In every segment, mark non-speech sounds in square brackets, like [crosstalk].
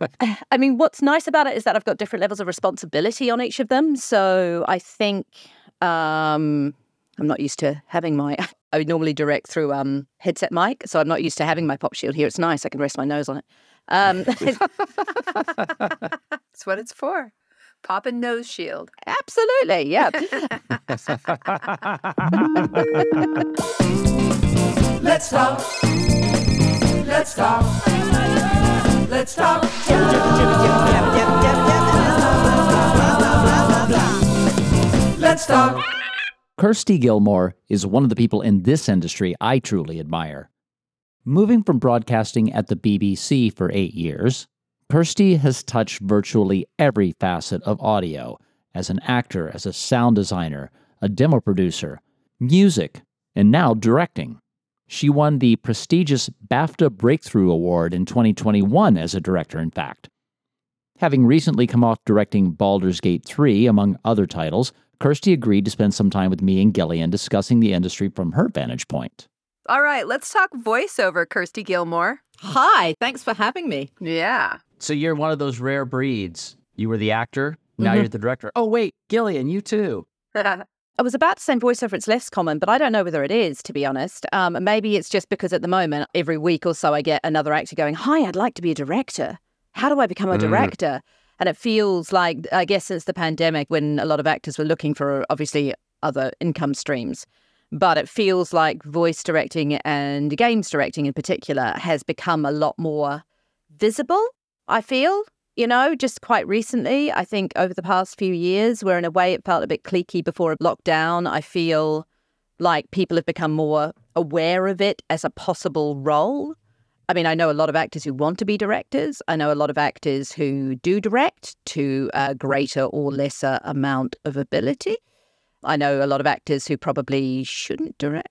[laughs] I mean, what's nice about it is that I've got different levels of responsibility on each of them. So I think um, I'm not used to having my. [laughs] I would normally direct through um, headset mic, so I'm not used to having my pop shield here. It's nice. I can rest my nose on it. Um, [laughs] That's what it's for. Pop and nose shield. absolutely, yeah. Let's talk. Let's talk. Let's talk. Let's talk. Kirsty Gillmore is one of the people in this industry I truly admire. Moving from broadcasting at the BBC for eight years, Kirsty has touched virtually every facet of audio as an actor, as a sound designer, a demo producer, music, and now directing. She won the prestigious BAFTA Breakthrough Award in 2021 as a director, in fact. Having recently come off directing Baldur's Gate 3, among other titles, Kirsty agreed to spend some time with me and Gillian discussing the industry from her vantage point. All right, let's talk voiceover, Kirsty Gillmore. Hi, thanks for having me. Yeah. So you're one of those rare breeds. You were the actor, now Mhm. you're the director. Oh, wait, Gillian, you too. [laughs] I was about to say in voiceover it's less common, but I don't know whether it is, to be honest. Um, maybe it's just because at the moment, every week or so, I get another actor going, Hi, I'd like to be a director. How do I become a Mm. director? And it feels like, I guess, since the pandemic, when a lot of actors were looking for obviously other income streams, but it feels like voice directing and games directing in particular has become a lot more visible, I feel. You know, just quite recently, I think over the past few years, where in a way it felt a bit cliquey before a lockdown, I feel like people have become more aware of it as a possible role. I mean, I know a lot of actors who want to be directors. I know a lot of actors who do direct to a greater or lesser amount of ability. I know a lot of actors who probably shouldn't direct.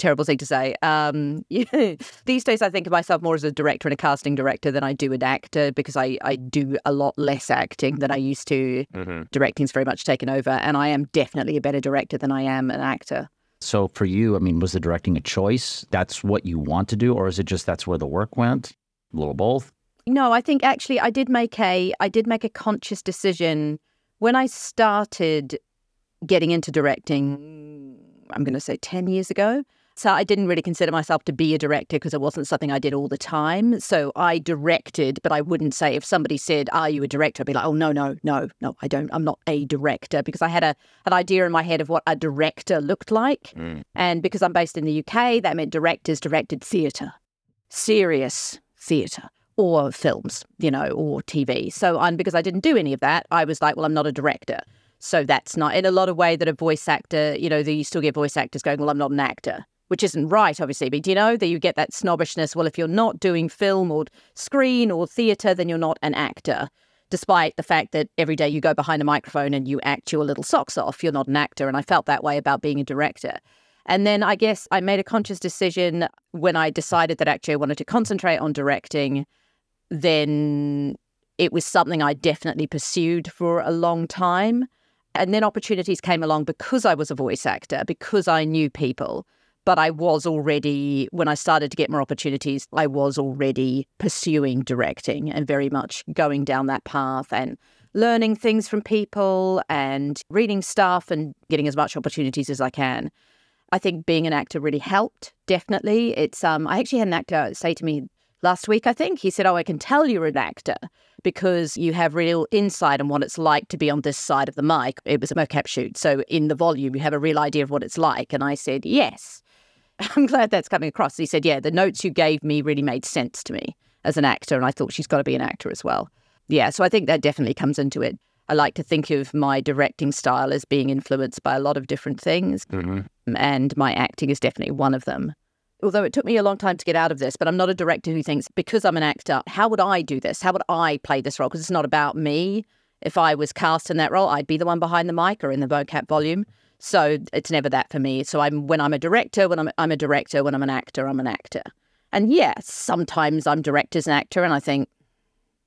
Terrible thing to say. Um, [laughs] these days, I think of myself more as a director and a casting director than I do an actor because I, I do a lot less acting than I used to. Mm-hmm. Directing's very much taken over, and I am definitely a better director than I am an actor. So for you, I mean, was the directing a choice? That's what you want to do, or is it just that's where the work went? A little both. No, I think actually I did make a I did make a conscious decision when I started getting into directing. I'm going to say ten years ago. So I didn't really consider myself to be a director because it wasn't something I did all the time. So I directed, but I wouldn't say if somebody said, "Are you a director?" I'd be like, "Oh no, no, no, no, I don't. I'm not a director," because I had a an idea in my head of what a director looked like, mm. and because I'm based in the UK, that meant directors directed theatre, serious theatre or films, you know, or TV. So I'm because I didn't do any of that, I was like, well, I'm not a director. So that's not in a lot of way that a voice actor, you know, that you still get voice actors going, well, I'm not an actor, which isn't right, obviously. But do you know that you get that snobbishness? Well, if you're not doing film or screen or theatre, then you're not an actor. Despite the fact that every day you go behind a microphone and you act your little socks off, you're not an actor. And I felt that way about being a director. And then I guess I made a conscious decision when I decided that actually I wanted to concentrate on directing then it was something I definitely pursued for a long time. And then opportunities came along because I was a voice actor, because I knew people. But I was already, when I started to get more opportunities, I was already pursuing directing and very much going down that path and learning things from people and reading stuff and getting as much opportunities as I can. I think being an actor really helped, definitely. It's um I actually had an actor say to me last week, I think. He said, Oh, I can tell you're an actor because you have real insight on what it's like to be on this side of the mic. It was a mocap shoot. So in the volume, you have a real idea of what it's like. And I said, Yes. [laughs] I'm glad that's coming across. He said, Yeah, the notes you gave me really made sense to me as an actor. And I thought she's got to be an actor as well. Yeah. So I think that definitely comes into it. I like to think of my directing style as being influenced by a lot of different things. Mm-hmm. Um, and my acting is definitely one of them although it took me a long time to get out of this, but I'm not a director who thinks because I'm an actor, how would I do this? How would I play this role? Because it's not about me. If I was cast in that role, I'd be the one behind the mic or in the mocap volume. So it's never that for me. So I'm when I'm a director, when I'm I'm a director, when I'm an actor, I'm an actor. And yeah, sometimes I'm director as an actor, and I think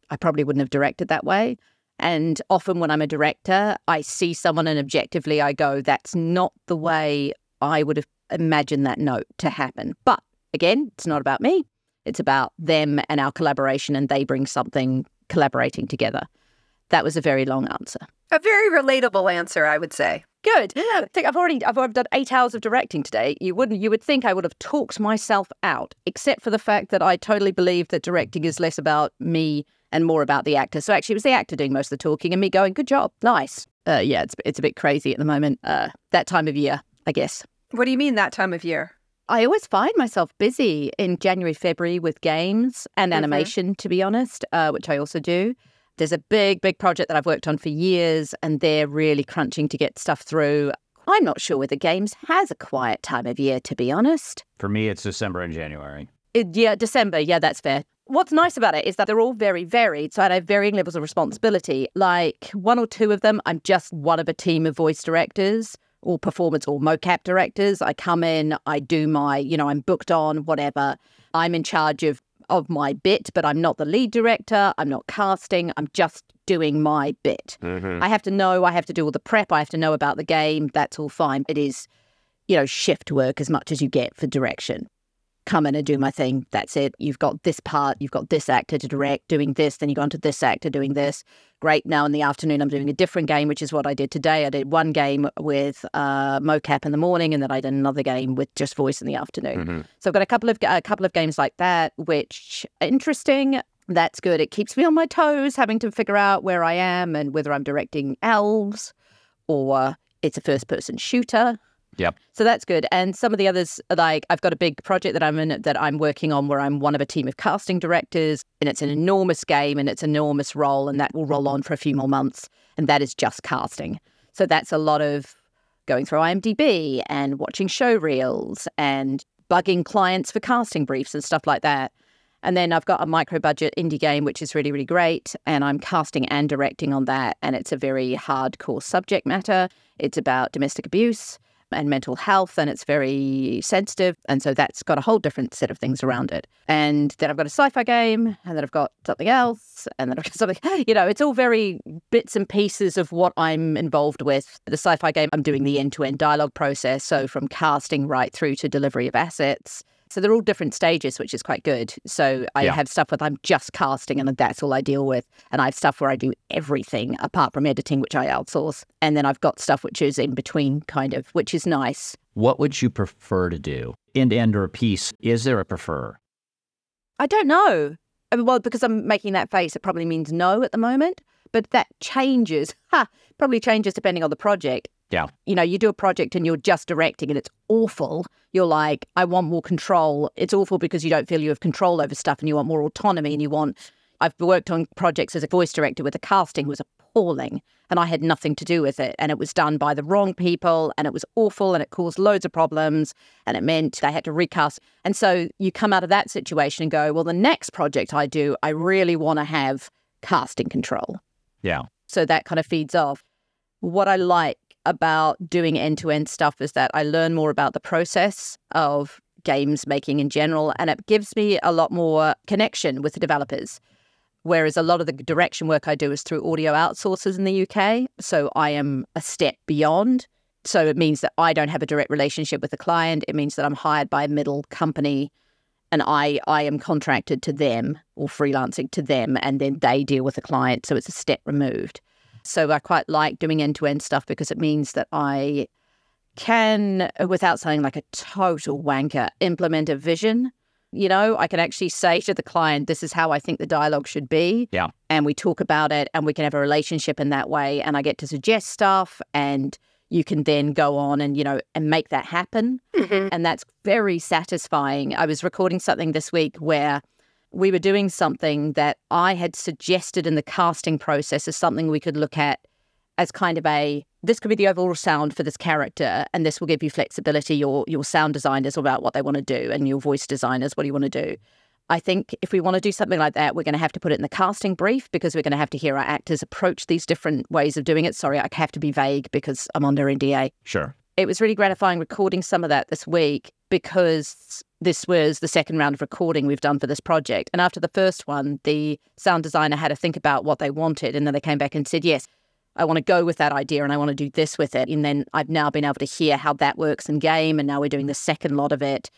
I probably wouldn't have directed that way. And often when I'm a director, I see someone and objectively I go, that's not the way I would have imagined that note to happen. But again, it's not about me. It's about them and our collaboration, and they bring something collaborating together. That was a very long answer. A very relatable answer, I would say. Good. I think I've already I've already done eight hours of directing today. You wouldn't you would think I would have talked myself out, except for the fact that I totally believe that directing is less about me and more about the actor. So actually, it was the actor doing most of the talking and me going, "Good job, nice." Uh, yeah, it's it's a bit crazy at the moment. Uh, that time of year, I guess. What do you mean that time of year? I always find myself busy in January, February with games and Mhm. animation, to be honest, uh, which I also do. There's a big, big project that I've worked on for years, and they're really crunching to get stuff through. I'm not sure whether games has a quiet time of year, to be honest. For me, it's December and January. It- yeah, December. Yeah, that's fair. What's nice about it is that they're all very varied. So I have varying levels of responsibility. Like one or two of them, I'm just one of a team of voice directors or performance or mocap directors. I come in, I do my, you know, I'm booked on, whatever. I'm in charge of of my bit, but I'm not the lead director. I'm not casting. I'm just doing my bit. Mm-hmm. I have to know, I have to do all the prep, I have to know about the game. That's all fine. It is, you know, shift work as much as you get for direction. Come in and do my thing. That's it. You've got this part, you've got this actor to direct doing this, then you go on to this actor doing this. Great. Now in the afternoon, I'm doing a different game, which is what I did today. I did one game with uh, mocap in the morning, and then I did another game with just voice in the afternoon. So I've got a couple of a couple of games like that, which are interesting. That's good. It keeps me on my toes, having to figure out where I am and whether I'm directing elves or it's a first person shooter. Yep. So that's good. And some of the others, like I've got a big project that I'm in that I'm working on where I'm one of a team of casting directors, and it's an enormous game and it's an enormous role, and that will roll on for a few more months. And that is just casting. So that's a lot of going through IMDb and watching show reels and bugging clients for casting briefs and stuff like that. And then I've got a micro budget indie game, which is really, really great. And I'm casting and directing on that. And it's a very hardcore subject matter. It's about domestic abuse and mental health, and it's very sensitive. And so that's got a whole different set of things around it. And then I've got a sci fi game, and then I've got something else, and then I've got [laughs] something, [laughs] you know, it's all very bits and pieces of what I'm involved with. The sci fi game, I'm doing the end to end dialogue process. So from casting right through to delivery of assets. So they're all different stages, which is quite good. So I Yeah. have stuff where I'm just casting and that's all I deal with. And I have stuff where I do everything apart from editing, which I outsource. And then I've got stuff which is in between, kind of, which is nice. What would you prefer to do? End to end or a piece? Is there a prefer? I don't know. I mean, well, because I'm making that face, it probably means no at the moment. But that changes. [laughs] Ha! Probably changes depending on the project. Yeah. You know, you do a project and you're just directing and it's awful. You're like, I want more control. It's awful because you don't feel you have control over stuff and you want more autonomy and you want. I've worked on projects as a voice director where the casting was appalling and I had nothing to do with it. And it was done by the wrong people and it was awful and it caused loads of problems and it meant they had to recast. And so you come out of that situation and go, well, the next project I do, I really want to have casting control. Yeah. So that kind of feeds off. What I like about doing end to end stuff is that I learn more about the process of games making in general, and it gives me a lot more connection with the developers. Whereas a lot of the direction work I do is through audio outsourcers in the UK. So I am a step beyond. So it means that I don't have a direct relationship with the client. It means that I'm hired by a middle company and I, I am contracted to them or freelancing to them and then they deal with the client. So it's a step removed. So I quite like doing end to end stuff because it means that I can, uh, without sounding like a total wanker, implement a vision. You know, I can actually say to the client, this is how I think the dialogue should be. Yeah. And we talk about it and we can have a relationship in that way. And I get to suggest stuff and you can then go on and, you know, and make that happen. Mm-hmm. And that's very satisfying. I was recording something this week where we were doing something that I had suggested in the casting process as something we could look at as kind of a this could be the overall sound for this character and this will give you flexibility. Your your sound designers about what they want to do and your voice designers what do you want to do. I think if we want to do something like that we're going to have to put it in the casting brief because we're going to have to hear our actors approach these different ways of doing it. Sorry i have to be vague because i'm under nda Sure. it was really gratifying recording some of that this week because this was the second round of recording we've done for this project. And after the first one, the sound designer had to think about what they wanted. And then they came back and said, Yes, I want to go with that idea and I want to do this with it. And then I've now been able to hear how that works in game. And now we're doing the second lot of it.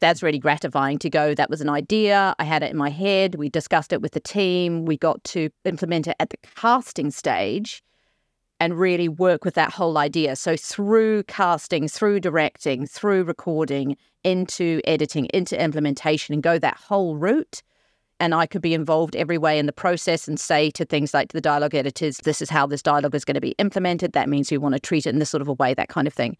that's really gratifying to go. That was an idea. I had it in my head. We discussed it with the team. We got to implement it at the casting stage and really work with that whole idea. So, through casting, through directing, through recording, into editing, into implementation, and go that whole route. And I could be involved every way in the process and say to things like to the dialogue editors, this is how this dialogue is going to be implemented. That means we want to treat it in this sort of a way, that kind of thing.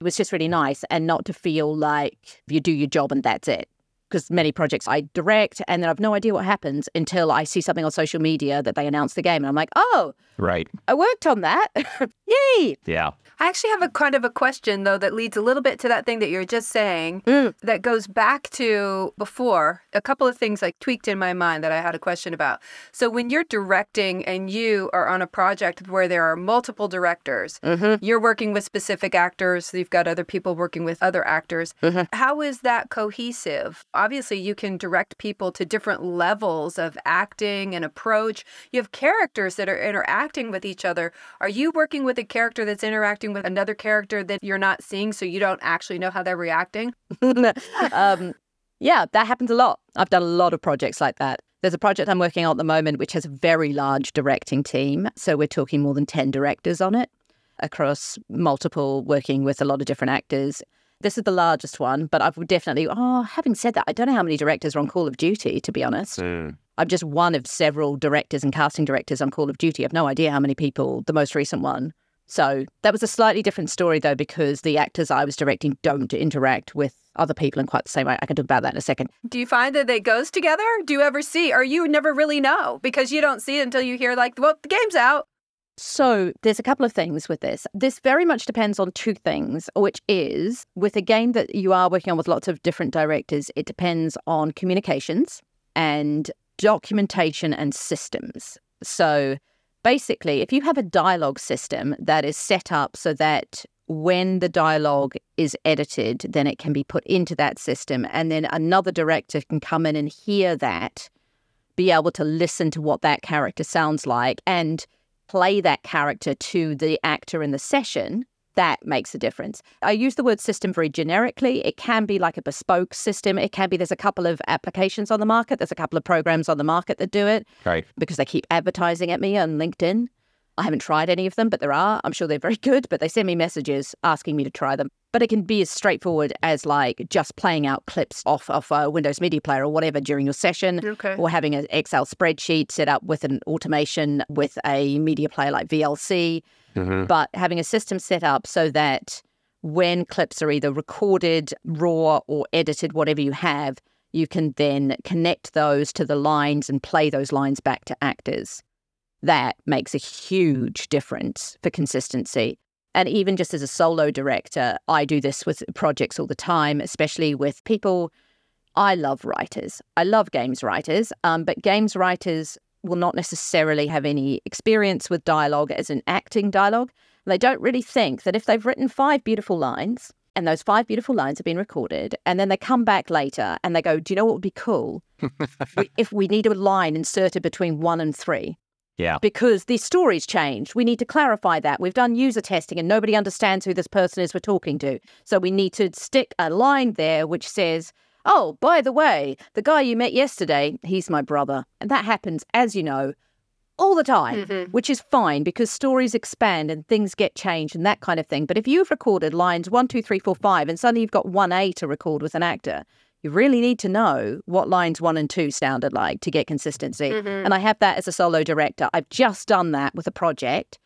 It was just really nice and not to feel like you do your job and that's it because many projects I direct and then I've no idea what happens until I see something on social media that they announce the game and I'm like, oh, Right. I worked on that. [laughs] Yay. Yeah. I actually have a kind of a question though that leads a little bit to that thing that you're just saying Mm. that goes back to before a couple of things like tweaked in my mind that I had a question about. So when you're directing and you are on a project where there are multiple directors, Mm-hmm. you're working with specific actors, you've got other people working with other actors. Mm-hmm. How is that cohesive? Obviously, you can direct people to different levels of acting and approach. You have characters that are interacting with each other. Are you working with a character that's interacting with another character that you're not seeing so you don't actually know how they're reacting? [laughs] um, yeah, that happens a lot. I've done a lot of projects like that. There's a project I'm working on at the moment which has a very large directing team. So we're talking more than 10 directors on it across multiple, working with a lot of different actors. This is the largest one, but I've definitely, oh, having said that, I don't know how many directors are on Call of Duty, to be honest. Mm. I'm just one of several directors and casting directors on Call of Duty. I've no idea how many people, the most recent one. So that was a slightly different story, though, because the actors I was directing don't interact with other people in quite the same way. I can talk about that in a second. Do you find that it goes together? Do you ever see, or you never really know because you don't see it until you hear, like, well, the game's out? So there's a couple of things with this. This very much depends on two things, which is with a game that you are working on with lots of different directors, it depends on communications and documentation and systems. So basically, if you have a dialogue system that is set up so that when the dialogue is edited, then it can be put into that system, and then another director can come in and hear that, be able to listen to what that character sounds like, and play that character to the actor in the session, that makes a difference. I use the word system very generically. It can be like a bespoke system. It can be there's a couple of applications on the market, there's a couple of programs on the market that do it Right. because they keep advertising at me on LinkedIn. I haven't tried any of them, but there are. I'm sure they're very good, but they send me messages asking me to try them. But it can be as straightforward as like just playing out clips off of a Windows Media Player or whatever during your session, Okay. or having an Excel spreadsheet set up with an automation with a media player like VLC. Mm-hmm. But having a system set up so that when clips are either recorded, raw, or edited, whatever you have, you can then connect those to the lines and play those lines back to actors. That makes a huge difference for consistency. And even just as a solo director, I do this with projects all the time, especially with people. I love writers. I love games writers, um, but games writers will not necessarily have any experience with dialogue as an acting dialogue. They don't really think that if they've written five beautiful lines and those five beautiful lines have been recorded, and then they come back later and they go, Do you know what would be cool? [laughs] If we need a line inserted between one and three Yeah. because the story's changed. We need to clarify that. We've done user testing and nobody understands who this person is we're talking to. So we need to stick a line there which says, Oh, by the way, the guy you met yesterday, he's my brother. And that happens, as you know, all the time, mm-hmm. which is fine because stories expand and things get changed and that kind of thing. But if you've recorded lines one, two, three, four, five, and suddenly you've got 1A to record with an actor, you really need to know what lines one and two sounded like to get consistency. Mm-hmm. And I have that as a solo director. I've just done that with a project.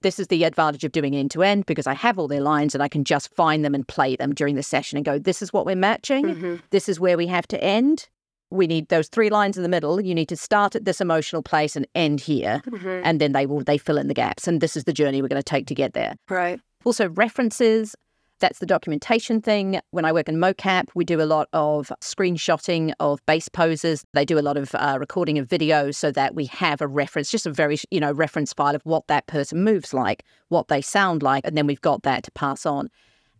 This is the advantage of doing end to end because I have all their lines and I can just find them and play them during the session and go, this is what we're matching. Mm-hmm. This is where we have to end. We need those three lines in the middle. You need to start at this emotional place and end here. Mm-hmm. And then they will they fill in the gaps. And this is the journey we're going to take to get there. Right. Also, references. That's the documentation thing. When I work in mocap, we do a lot of screenshotting of base poses. They do a lot of uh, recording of videos so that we have a reference, just a very, you know, reference file of what that person moves like, what they sound like, and then we've got that to pass on.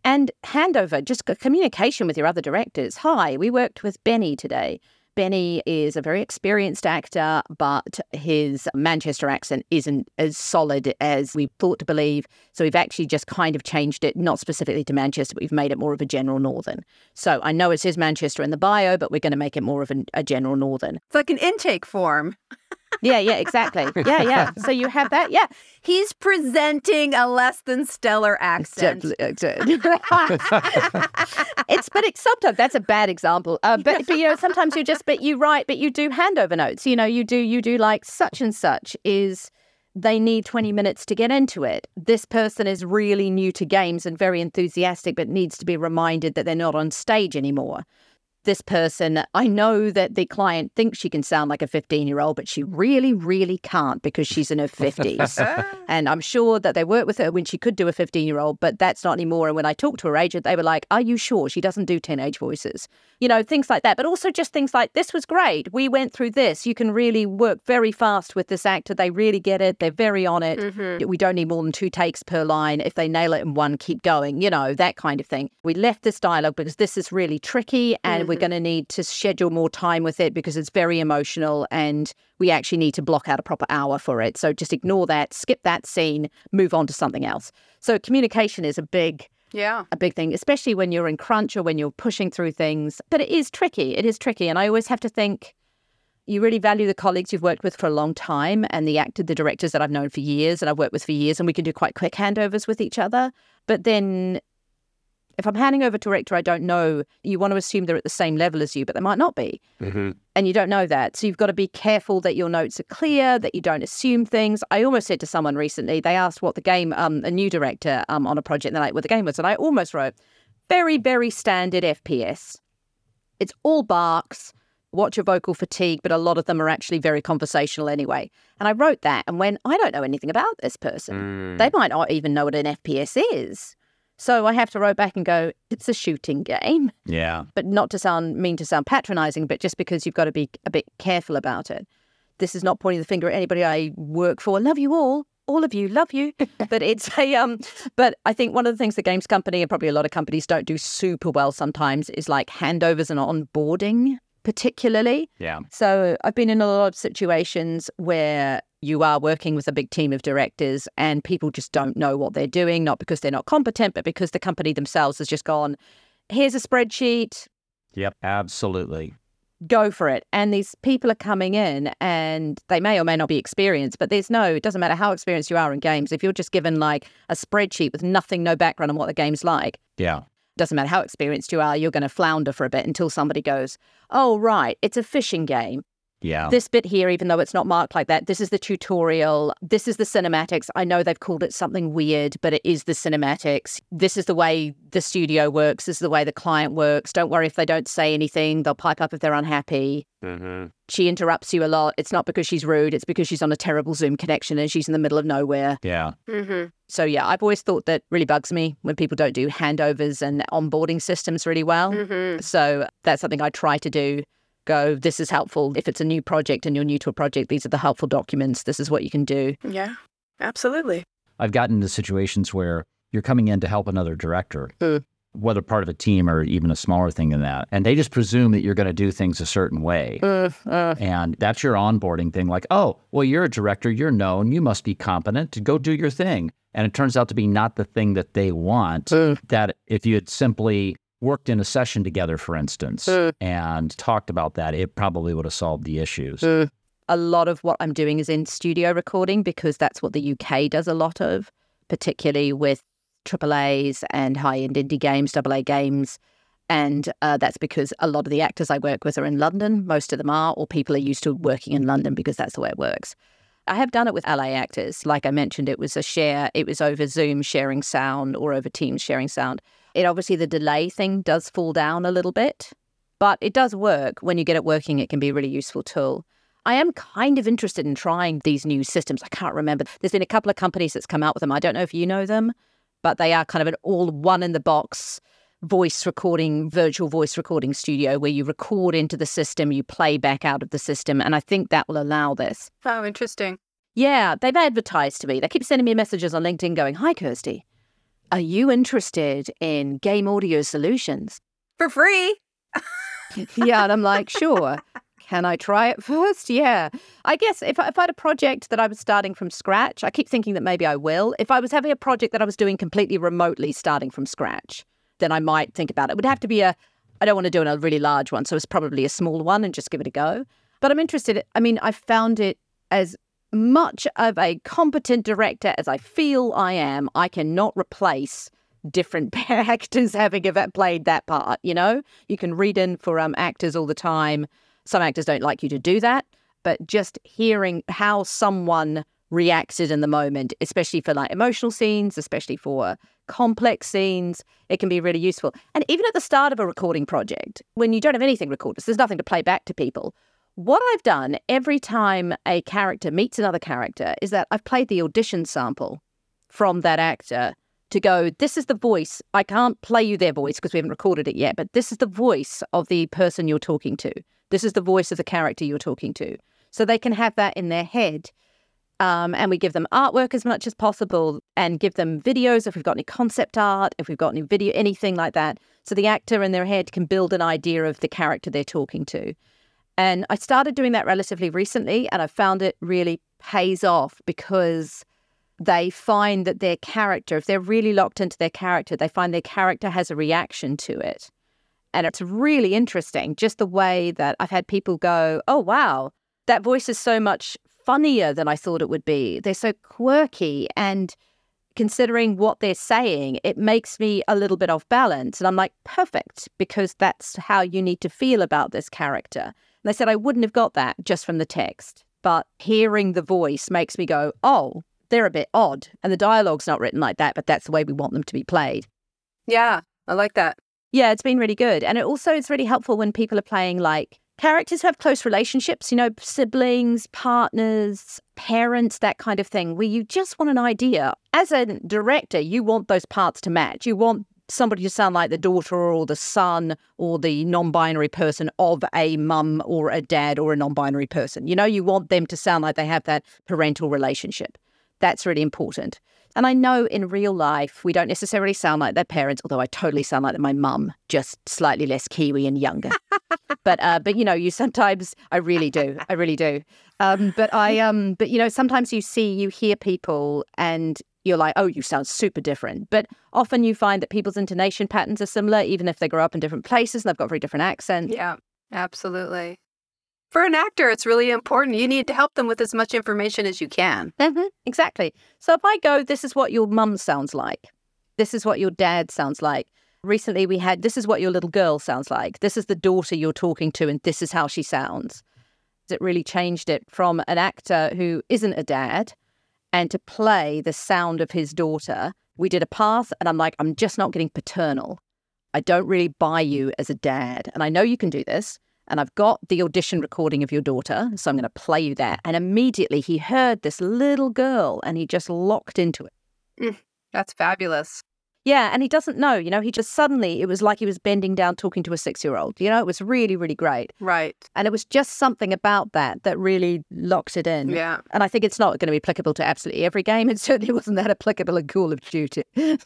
And handover, just communication with your other directors. Hi, we worked with Benny today. Benny is a very experienced actor, but his Manchester accent isn't as solid as we thought to believe. So we've actually just kind of changed it, not specifically to Manchester, but we've made it more of a general northern. So I know it says Manchester in the bio, but we're going to make it more of an, a general northern. It's like an intake form. [laughs] Yeah, yeah, exactly. [laughs] Yeah, yeah. So you have that. Yeah. He's presenting a less than stellar accent. it's but it's sometimes that's a bad example. Uh, but, but you know sometimes you just but you write but you do handover notes. You know you do you do like such and such is they need 20 minutes to get into it. This person is really new to games and very enthusiastic, but needs to be reminded that they're not on stage anymore this person, I know that the client thinks she can sound like a 15 year old, but she really, really can't because she's in her 50s. [laughs] and I'm sure that they worked with her when she could do a 15 year old, but that's not anymore. And when I talked to her agent, they were like, Are you sure she doesn't do teenage voices? You know, things like that. But also just things like, This was great. We went through this. You can really work very fast with this actor. They really get it. They're very on it. Mm-hmm. We don't need more than two takes per line. If they nail it in one, keep going, you know, that kind of thing. We left this dialogue because this is really tricky and mm-hmm we're going to need to schedule more time with it because it's very emotional and we actually need to block out a proper hour for it. So just ignore that, skip that scene, move on to something else. So communication is a big yeah. A big thing, especially when you're in crunch or when you're pushing through things. But it is tricky. It is tricky. And I always have to think you really value the colleagues you've worked with for a long time and the actor, the directors that I've known for years and I've worked with for years, and we can do quite quick handovers with each other. But then if I'm handing over to a director I don't know, you want to assume they're at the same level as you, but they might not be. Mm-hmm. And you don't know that. So you've got to be careful that your notes are clear, that you don't assume things. I almost said to someone recently, they asked what the game, um, a new director um, on a project, and they're like, what the game was. And I almost wrote, very, very standard FPS. It's all barks, watch your vocal fatigue, but a lot of them are actually very conversational anyway. And I wrote that. And when I don't know anything about this person, mm. they might not even know what an FPS is. So I have to write back and go, it's a shooting game. Yeah. But not to sound mean to sound patronizing, but just because you've got to be a bit careful about it. This is not pointing the finger at anybody I work for. Love you all. All of you, love you. [laughs] but it's a um but I think one of the things the games company and probably a lot of companies don't do super well sometimes is like handovers and onboarding particularly. Yeah. So I've been in a lot of situations where you are working with a big team of directors and people just don't know what they're doing, not because they're not competent, but because the company themselves has just gone, here's a spreadsheet. Yep, absolutely. Go for it. And these people are coming in and they may or may not be experienced, but there's no, it doesn't matter how experienced you are in games. If you're just given like a spreadsheet with nothing, no background on what the game's like. Yeah doesn't matter how experienced you are, you're going to flounder for a bit until somebody goes, Oh, right, it's a fishing game. Yeah. This bit here, even though it's not marked like that, this is the tutorial. This is the cinematics. I know they've called it something weird, but it is the cinematics. This is the way the studio works. This is the way the client works. Don't worry if they don't say anything. They'll pipe up if they're unhappy. Mm-hmm. She interrupts you a lot. It's not because she's rude. It's because she's on a terrible Zoom connection and she's in the middle of nowhere. Yeah. Mm-hmm. So, yeah, I've always thought that really bugs me when people don't do handovers and onboarding systems really well. Mm-hmm. So, that's something I try to do go, this is helpful. If it's a new project and you're new to a project, these are the helpful documents. This is what you can do. Yeah, absolutely. I've gotten into situations where you're coming in to help another director, mm. whether part of a team or even a smaller thing than that. And they just presume that you're going to do things a certain way. Uh, uh. And that's your onboarding thing. Like, oh, well, you're a director, you're known, you must be competent to go do your thing. And it turns out to be not the thing that they want. Uh. That if you had simply worked in a session together, for instance, uh, and talked about that, it probably would have solved the issues. Uh, a lot of what I'm doing is in studio recording because that's what the UK does a lot of, particularly with AAAs and high end indie games, AA games. And uh, that's because a lot of the actors I work with are in London. Most of them are, or people are used to working in London because that's the way it works. I have done it with LA actors. Like I mentioned, it was a share, it was over Zoom sharing sound or over Teams sharing sound. It obviously, the delay thing does fall down a little bit, but it does work. When you get it working, it can be a really useful tool. I am kind of interested in trying these new systems. I can't remember. There's been a couple of companies that's come out with them. I don't know if you know them, but they are kind of an all one in the box voice recording, virtual voice recording studio where you record into the system, you play back out of the system. And I think that will allow this. Oh, interesting. Yeah, they've advertised to me. They keep sending me messages on LinkedIn going, Hi, Kirsty. Are you interested in game audio solutions? For free. [laughs] yeah, and I'm like, sure. Can I try it first? Yeah. I guess if I, if I had a project that I was starting from scratch, I keep thinking that maybe I will. If I was having a project that I was doing completely remotely starting from scratch, then I might think about it. It would have to be a, I don't want to do a really large one. So it's probably a small one and just give it a go. But I'm interested. I mean, I found it as much of a competent director as I feel I am. I cannot replace different [laughs] actors having played that part. You know, you can read in for um, actors all the time. Some actors don't like you to do that, but just hearing how someone reacted in the moment, especially for like emotional scenes, especially for complex scenes, it can be really useful. And even at the start of a recording project, when you don't have anything recorded, so there's nothing to play back to people. What I've done every time a character meets another character is that I've played the audition sample from that actor to go, this is the voice. I can't play you their voice because we haven't recorded it yet, but this is the voice of the person you're talking to. This is the voice of the character you're talking to. So they can have that in their head. Um, and we give them artwork as much as possible and give them videos if we've got any concept art, if we've got any video, anything like that. So the actor in their head can build an idea of the character they're talking to. And I started doing that relatively recently, and I found it really pays off because they find that their character, if they're really locked into their character, they find their character has a reaction to it. And it's really interesting, just the way that I've had people go, oh, wow, that voice is so much funnier than I thought it would be. They're so quirky. And considering what they're saying, it makes me a little bit off balance. And I'm like, perfect, because that's how you need to feel about this character. And they said, I wouldn't have got that just from the text. But hearing the voice makes me go, oh, they're a bit odd. And the dialogue's not written like that, but that's the way we want them to be played. Yeah, I like that. Yeah, it's been really good. And it also it's really helpful when people are playing like characters who have close relationships, you know, siblings, partners, parents, that kind of thing, where you just want an idea. As a director, you want those parts to match. You want somebody to sound like the daughter or the son or the non binary person of a mum or a dad or a non binary person. You know, you want them to sound like they have that parental relationship. That's really important. And I know in real life, we don't necessarily sound like their parents, although I totally sound like my mum, just slightly less Kiwi and younger. [laughs] but, uh, but you know, you sometimes, I really do. I really do. Um, but I, um, but you know, sometimes you see, you hear people and you're like, oh, you sound super different. But often you find that people's intonation patterns are similar, even if they grow up in different places and they've got very different accents. Yeah, absolutely for an actor, it's really important. You need to help them with as much information as you can. Mm-hmm, exactly. So if I go, this is what your mum sounds like, this is what your dad sounds like. Recently, we had, this is what your little girl sounds like, this is the daughter you're talking to, and this is how she sounds. It really changed it from an actor who isn't a dad and to play the sound of his daughter. We did a path, and I'm like, I'm just not getting paternal. I don't really buy you as a dad. And I know you can do this and I've got the audition recording of your daughter, so I'm going to play you that. And immediately he heard this little girl and he just locked into it. Mm, that's fabulous. Yeah, and he doesn't know, you know, he just suddenly, it was like he was bending down talking to a six year old. You know, it was really, really great. Right. And it was just something about that that really locks it in. Yeah. And I think it's not going to be applicable to absolutely every game. It certainly wasn't that applicable in Call of Duty. [laughs] I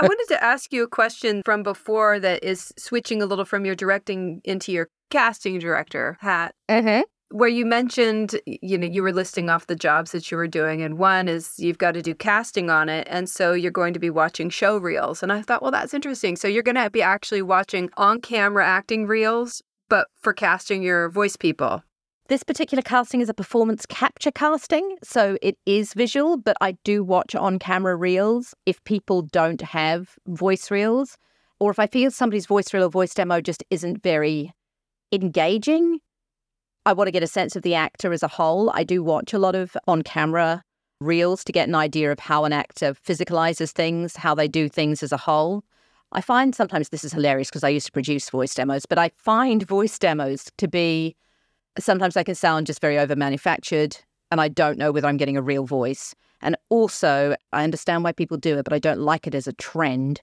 wanted to ask you a question from before that is switching a little from your directing into your casting director hat. Uh-huh where you mentioned you know you were listing off the jobs that you were doing and one is you've got to do casting on it and so you're going to be watching show reels. And i thought well that's interesting. So you're going to be actually watching on camera acting reels but for casting your voice people. This particular casting is a performance capture casting, so it is visual, but I do watch on camera reels if people don't have voice reels, or if I feel somebody's voice reel or voice demo just isn't very engaging, I want to get a sense of the actor as a whole. I do watch a lot of on camera reels to get an idea of how an actor physicalizes things, how they do things as a whole. I find sometimes this is hilarious because I used to produce voice demos, but I find voice demos to be sometimes they can sound just very over manufactured, and I don't know whether I'm getting a real voice. And also, I understand why people do it, but I don't like it as a trend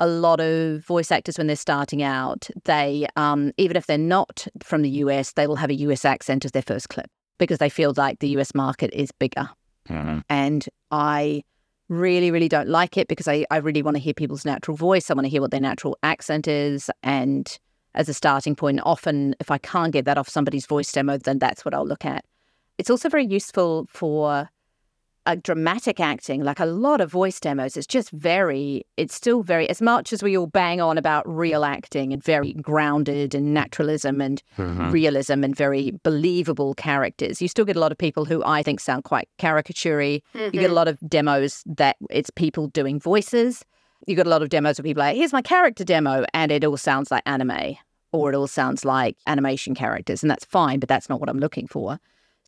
a lot of voice actors when they're starting out, they um, even if they're not from the US, they will have a US accent as their first clip because they feel like the US market is bigger. Mm-hmm. And I really, really don't like it because I, I really want to hear people's natural voice. I want to hear what their natural accent is. And as a starting point. Often, if I can't get that off somebody's voice demo, then that's what I'll look at. It's also very useful for a dramatic acting, like a lot of voice demos, it's just very, it's still very, as much as we all bang on about real acting and very grounded and naturalism and Mhm. realism and very believable characters, you still get a lot of people who I think sound quite caricaturey. You get a lot of demos that it's people doing voices. You got a lot of demos where people are like, here's my character demo, and it all sounds like anime or it all sounds like animation characters, and that's fine, but that's not what I'm looking for.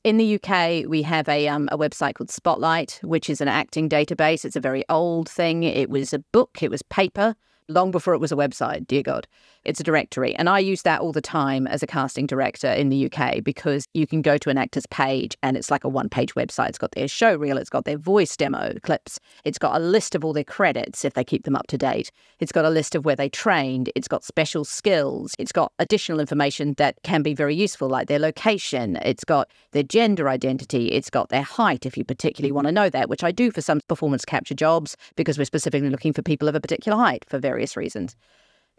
In the UK, we have a um, a website called Spotlight, which is an acting database. It's a very old thing. It was a book. It was paper long before it was a website. Dear God, it's a directory, and I use that all the time as a casting director in the UK because you can go to an actor's page and it's like a one page website. It's got their show reel. It's got their voice demo clips. It's got a list of all their credits if they keep them up to date. It's got a list of where they trained. It's got special skills. It's got additional information that can be very useful, like their location. It's got their gender identity. It's got their height, if you particularly want to know that, which I do for some performance capture jobs because we're specifically looking for people of a particular height for various reasons.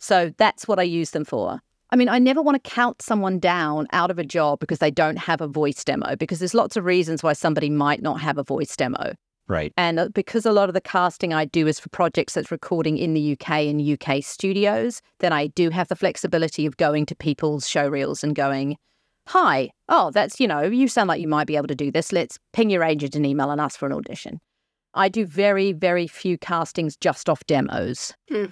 So that's what I use them for. I mean, I never want to count someone down out of a job because they don't have a voice demo, because there's lots of reasons why somebody might not have a voice demo. Right. And uh, because a lot of the casting I do is for projects that's recording in the UK and UK studios, then I do have the flexibility of going to people's show reels and going, Hi, oh, that's, you know, you sound like you might be able to do this. Let's ping your agent an email and ask for an audition. I do very, very few castings just off demos. Hmm.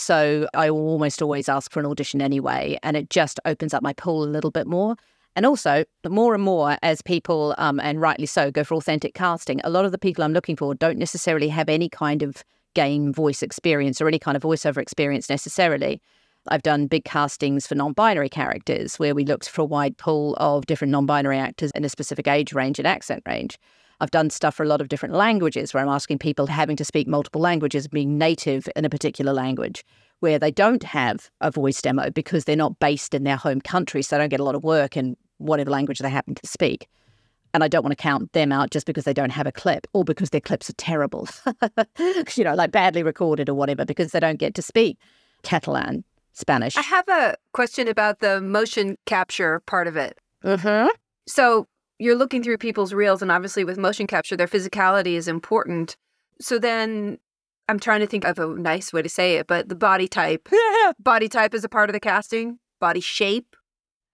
So I almost always ask for an audition anyway. And it just opens up my pool a little bit more. And also, more and more as people, um, and rightly so, go for authentic casting, a lot of the people I'm looking for don't necessarily have any kind of game voice experience or any kind of voiceover experience necessarily. I've done big castings for non binary characters where we looked for a wide pool of different non binary actors in a specific age range and accent range. I've done stuff for a lot of different languages where I'm asking people having to speak multiple languages, being native in a particular language, where they don't have a voice demo because they're not based in their home country, so they don't get a lot of work in whatever language they happen to speak. And I don't want to count them out just because they don't have a clip or because their clips are terrible, [laughs] you know, like badly recorded or whatever, because they don't get to speak Catalan, Spanish. I have a question about the motion capture part of it. Mm-hmm. So you're looking through people's reels, and obviously with motion capture, their physicality is important. So then I'm trying to think of a nice way to say it, but the body type. [laughs] body type is a part of the casting, body shape.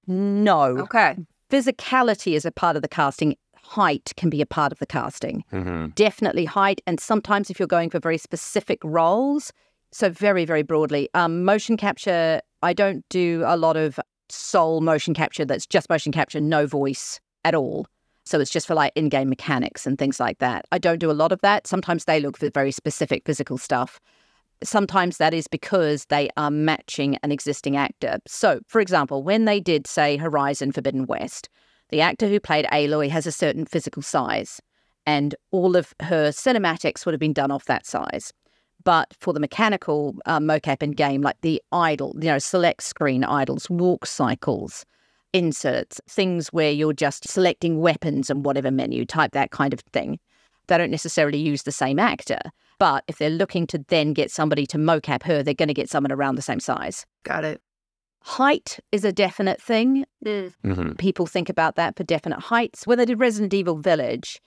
No. Okay. Physicality is a part of the casting. Height can be a part of the casting. Mhm. Definitely height. And sometimes if you're going for very specific roles, so very, very broadly, um, motion capture, I don't do a lot of sole motion capture that's just motion capture, no voice at all. So it's just for like in game mechanics and things like that. I don't do a lot of that. Sometimes they look for very specific physical stuff. Sometimes that is because they are matching an existing actor. So, for example, when they did, say, Horizon Forbidden West, the actor who played Aloy has a certain physical size, and all of her cinematics would have been done off that size. But for the mechanical uh, mocap in game, like the idle, you know, select screen idles, walk cycles, inserts, things where you're just selecting weapons and whatever menu type, that kind of thing, they don't necessarily use the same actor. But if they're looking to then get somebody to mocap her, they're going to get someone around the same size. Got it. Height is a definite thing. Mm. Mhm. People think about that for definite heights. When they did Resident Evil Village,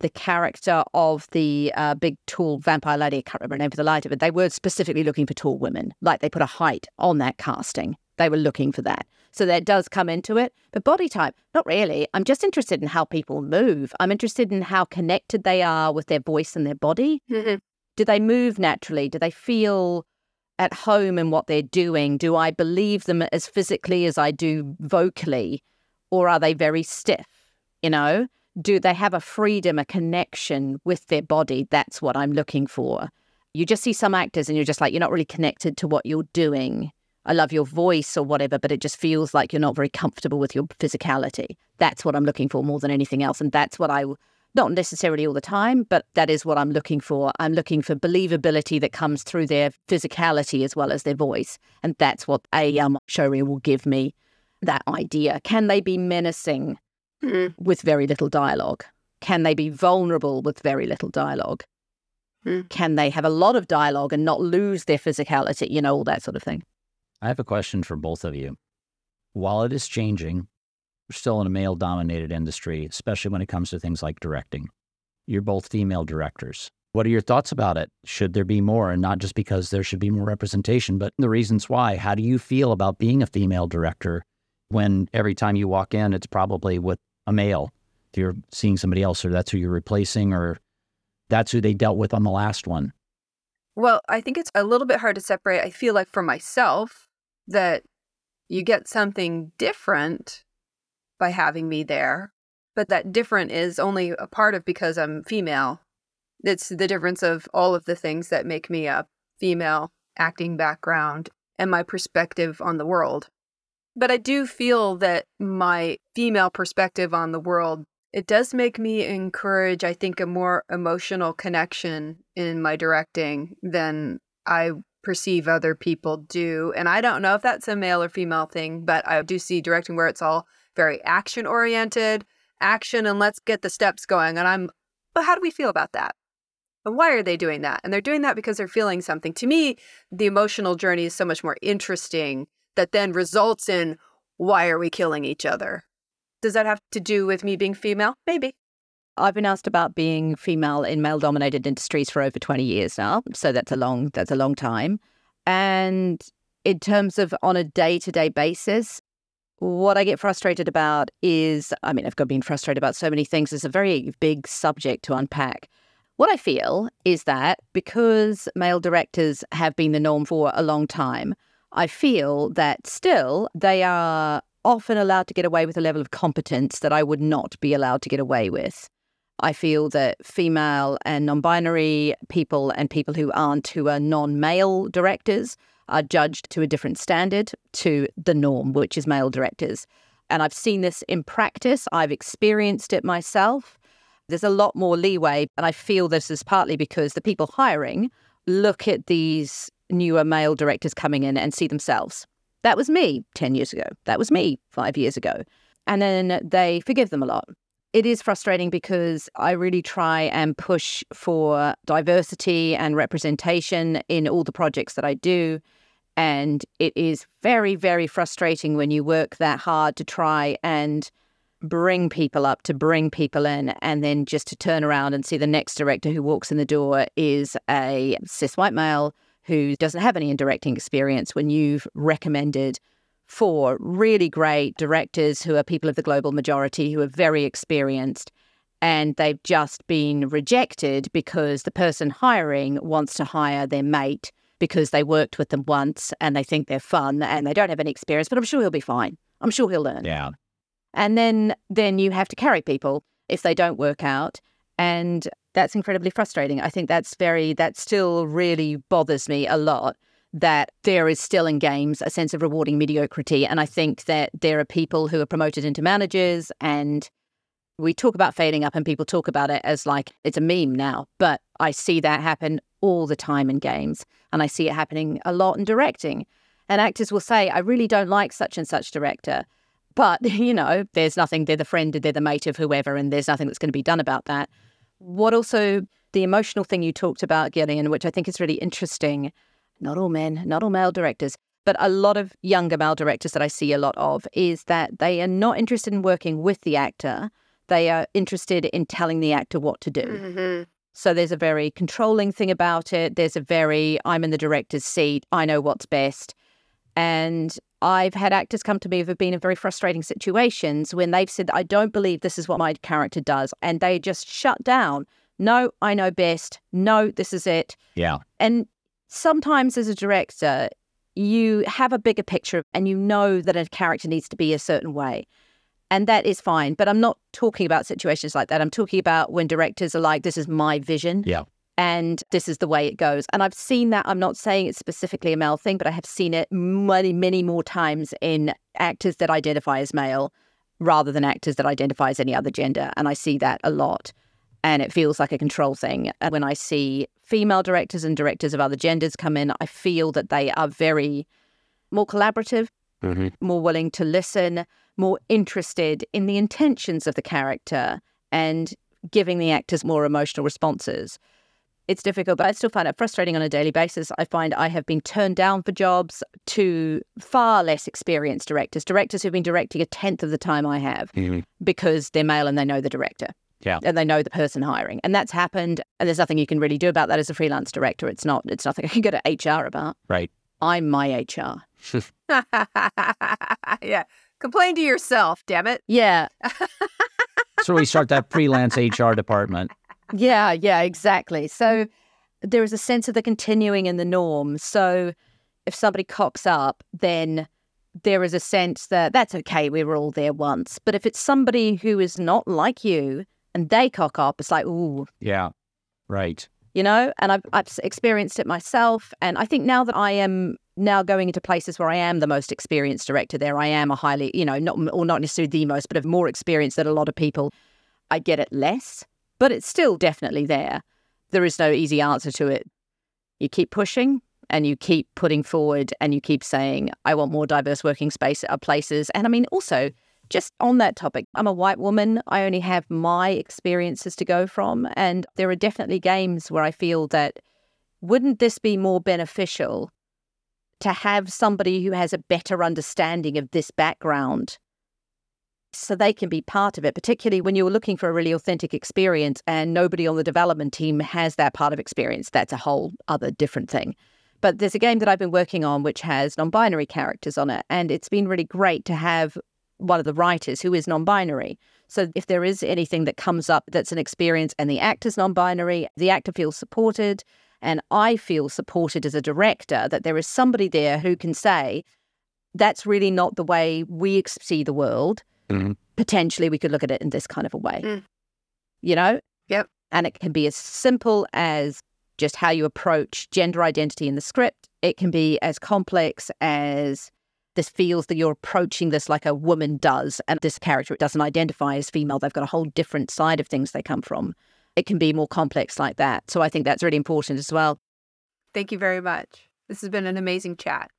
the character of the uh, big, tall vampire lady, I can't remember her name for the light of it, they were specifically looking for tall women. Like they put a height on that casting. They were looking for that. So that does come into it. But body type, not really. I'm just interested in how people move. I'm interested in how connected they are with their voice and their body. Mhm. Do they move naturally? Do they feel at home in what they're doing? Do I believe them as physically as I do vocally? Or are they very stiff? You know, do they have a freedom, a connection with their body? That's what I'm looking for. You just see some actors and you're just like, you're not really connected to what you're doing. I love your voice or whatever, but it just feels like you're not very comfortable with your physicality. That's what I'm looking for more than anything else. And that's what I, not necessarily all the time, but that is what I'm looking for. I'm looking for believability that comes through their physicality as well as their voice. And that's what a um, showreel will give me that idea. Can they be menacing Mm. with very little dialogue? Can they be vulnerable with very little dialogue? Mm. Can they have a lot of dialogue and not lose their physicality? You know, all that sort of thing. I have a question for both of you. While it is changing, we're still in a male dominated industry, especially when it comes to things like directing. You're both female directors. What are your thoughts about it? Should there be more? And not just because there should be more representation, but the reasons why. How do you feel about being a female director when every time you walk in, it's probably with a male? If you're seeing somebody else, or that's who you're replacing, or that's who they dealt with on the last one. Well, I think it's a little bit hard to separate. I feel like for myself that you get something different by having me there, but that different is only a part of because I'm female. It's the difference of all of the things that make me a female acting background and my perspective on the world. But I do feel that my female perspective on the world it does make me encourage I think a more emotional connection in my directing than I perceive other people do. And I don't know if that's a male or female thing, but I do see directing where it's all very action oriented, action and let's get the steps going. And I'm, but how do we feel about that? And why are they doing that? And they're doing that because they're feeling something. To me, the emotional journey is so much more interesting that then results in why are we killing each other? Does that have to do with me being female? Maybe. I've been asked about being female in male dominated industries for over 20 years now. So that's a long that's a long time. And in terms of on a day-to-day basis, what I get frustrated about is I mean, I've got been frustrated about so many things. It's a very big subject to unpack. What I feel is that because male directors have been the norm for a long time, I feel that still they are often allowed to get away with a level of competence that I would not be allowed to get away with. I feel that female and non binary people and people who aren't, who are non male directors, are judged to a different standard to the norm, which is male directors. And I've seen this in practice, I've experienced it myself. There's a lot more leeway. And I feel this is partly because the people hiring look at these newer male directors coming in and see themselves. That was me 10 years ago. That was me five years ago. And then they forgive them a lot it is frustrating because I really try and push for diversity and representation in all the projects that I do. And it is very, very frustrating when you work that hard to try and bring people up, to bring people in, and then just to turn around and see the next director who walks in the door is a cis white male who doesn't have any directing experience when you've recommended four really great directors who are people of the global majority who are very experienced and they've just been rejected because the person hiring wants to hire their mate because they worked with them once and they think they're fun and they don't have any experience but i'm sure he'll be fine. I'm sure he'll learn. Yeah. And then then you have to carry people if they don't work out and that's incredibly frustrating i think that's very that still really bothers me a lot that there is still in games a sense of rewarding mediocrity. And I think that there are people who are promoted into managers and we talk about fading up and people talk about it as like it's a meme now. But I see that happen all the time in games. And I see it happening a lot in directing. And actors will say, I really don't like such and such director. But, [laughs] you know, there's nothing, they're the friend, they're the mate of whoever, and there's nothing that's going to be done about that. What also, the emotional thing you talked about, Gillian, which I think is really interesting, not all men, not all male directors, but a lot of younger male directors that I see a lot of is that they are not interested in working with the actor. They are interested in telling the actor what to do. Mm-hmm. So there's a very controlling thing about it. There's a very, I'm in the director's seat, I know what's best. And I've had actors come to me who have been in very frustrating situations when they've said, that I don't believe this is what my character does. And they just shut down. No, I know best. No, this is it. Yeah. And sometimes as a director, you have a bigger picture and you know that a character needs to be a certain way. And that is fine. But I'm not talking about situations like that. I'm talking about when directors are like, this is my vision. Yeah. And this is the way it goes. And I've seen that. I'm not saying it's specifically a male thing, but I have seen it many, many more times in actors that identify as male rather than actors that identify as any other gender. And I see that a lot and it feels like a control thing. And when I see female directors and directors of other genders come in, I feel that they are very more collaborative, mm-hmm. more willing to listen, more interested in the intentions of the character and giving the actors more emotional responses. It's difficult, but I still find it frustrating on a daily basis. I find I have been turned down for jobs to far less experienced directors, directors who've been directing a tenth of the time I have mm-hmm. because they're male and they know the director. Yeah. And they know the person hiring. And that's happened. And there's nothing you can really do about that as a freelance director. It's not, it's nothing I can go to HR about. Right. I'm my HR. [laughs] [laughs] yeah. Complain to yourself, damn it. Yeah. So we start that freelance HR department. [laughs] Yeah, yeah, exactly. So mm. there is a sense of the continuing in the norm. So if somebody cocks up, then there is a sense that that's okay, we were all there once. But if it's somebody who is not like you and they cock up, it's like, ooh, Yeah. Right. you know? And I've, I've experienced it myself. And I think now that I am now going into places where I am the most experienced director there, I am a highly, you know, not, or not necessarily the most, but of more experience than a lot of people, I get it less, but it's still definitely there. There is no easy answer to it. You keep pushing and you keep putting forward and you keep saying, I want more diverse working space uh, places. And I mean, also, just on that topic, I'm a white woman. I only have my experiences to go from. And there are definitely games where I feel that wouldn't this be more beneficial to have somebody who has a better understanding of this background so they can be part of it, particularly when you're looking for a really authentic experience and nobody on the development team has that part of experience. That's a whole other different thing. But there's a game that I've been working on which has non binary characters on it. And it's been really great to have one of the writers who is non binary. So if there is anything that comes up that's an experience and the actor's non binary, the actor feels supported. And I feel supported as a director that there is somebody there who can say, that's really not the way we see the world. Mhm. Potentially, we could look at it in this kind of a way. Mm. You know? Yep. And it can be as simple as just how you approach gender identity in the script. It can be as complex as this feels that you're approaching this like a woman does, and this character doesn't identify as female. They've got a whole different side of things they come from. It can be more complex like that. So I think that's really important as well. Thank you very much. This has been an amazing chat.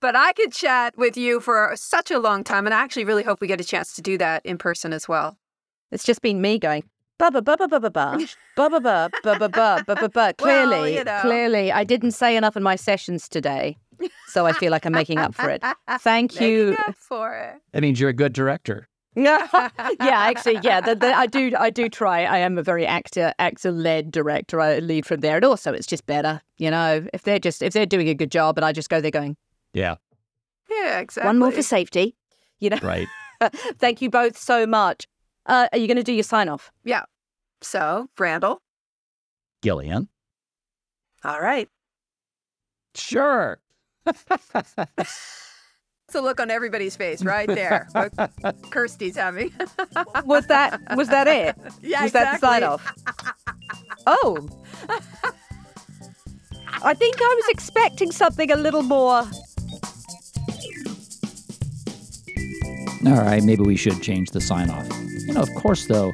But I could chat with you for such a long time, and I actually really hope we get a chance to do that in person as well. It's just been me going, ba ba ba ba ba ba ba ba ba ba ba ba ba ba ba ba. Well, Clearly, you know. clearly, I didn't say enough in my sessions today, so I feel like I'm making up for it. Thank Making you. up for it. That means you're a good director. yeah, actually, yeah, the, the, I do, I do try. I am a very actor, actor led director. I lead from there, and also it's just better, you know. If they're just if they're doing a good job, and I just go there going Yeah. Yeah, exactly. one more for safety, you know. Right. [laughs] Thank you both so much. Uh, are you going to do your sign off? Yeah. So, Randall. Gillian. All right. Sure. [laughs] It's a look on everybody's face right there. What Kirsty's having. Was that was that it? [laughs] yeah, was that the sign exactly. off? Oh. I think I was expecting something a little more. All right, maybe we should change the sign off. You know, of course, though,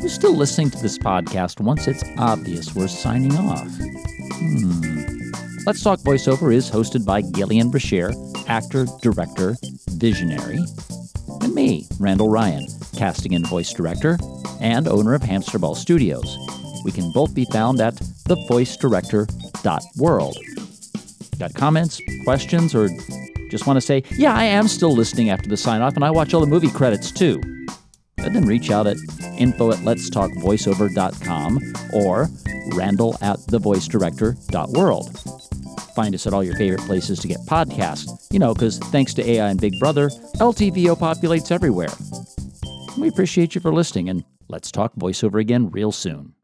you're still listening to this podcast once it's obvious we're signing off. Hmm. Let's Talk Voiceover is hosted by Gillian Brashear, actor, director, visionary, and me, Randall Ryan, casting and voice director, and owner of Hamsterball Studios. We can both be found at thevoicedirector.world. Got comments, questions, or just want to say, yeah, I am still listening after the sign off and I watch all the movie credits too? And then reach out at info at letstalkvoiceover.com or randall at thevoicedirector.world. Find us at all your favorite places to get podcasts, you know, because thanks to AI and Big Brother, LTVO populates everywhere. We appreciate you for listening and let's talk voiceover again real soon.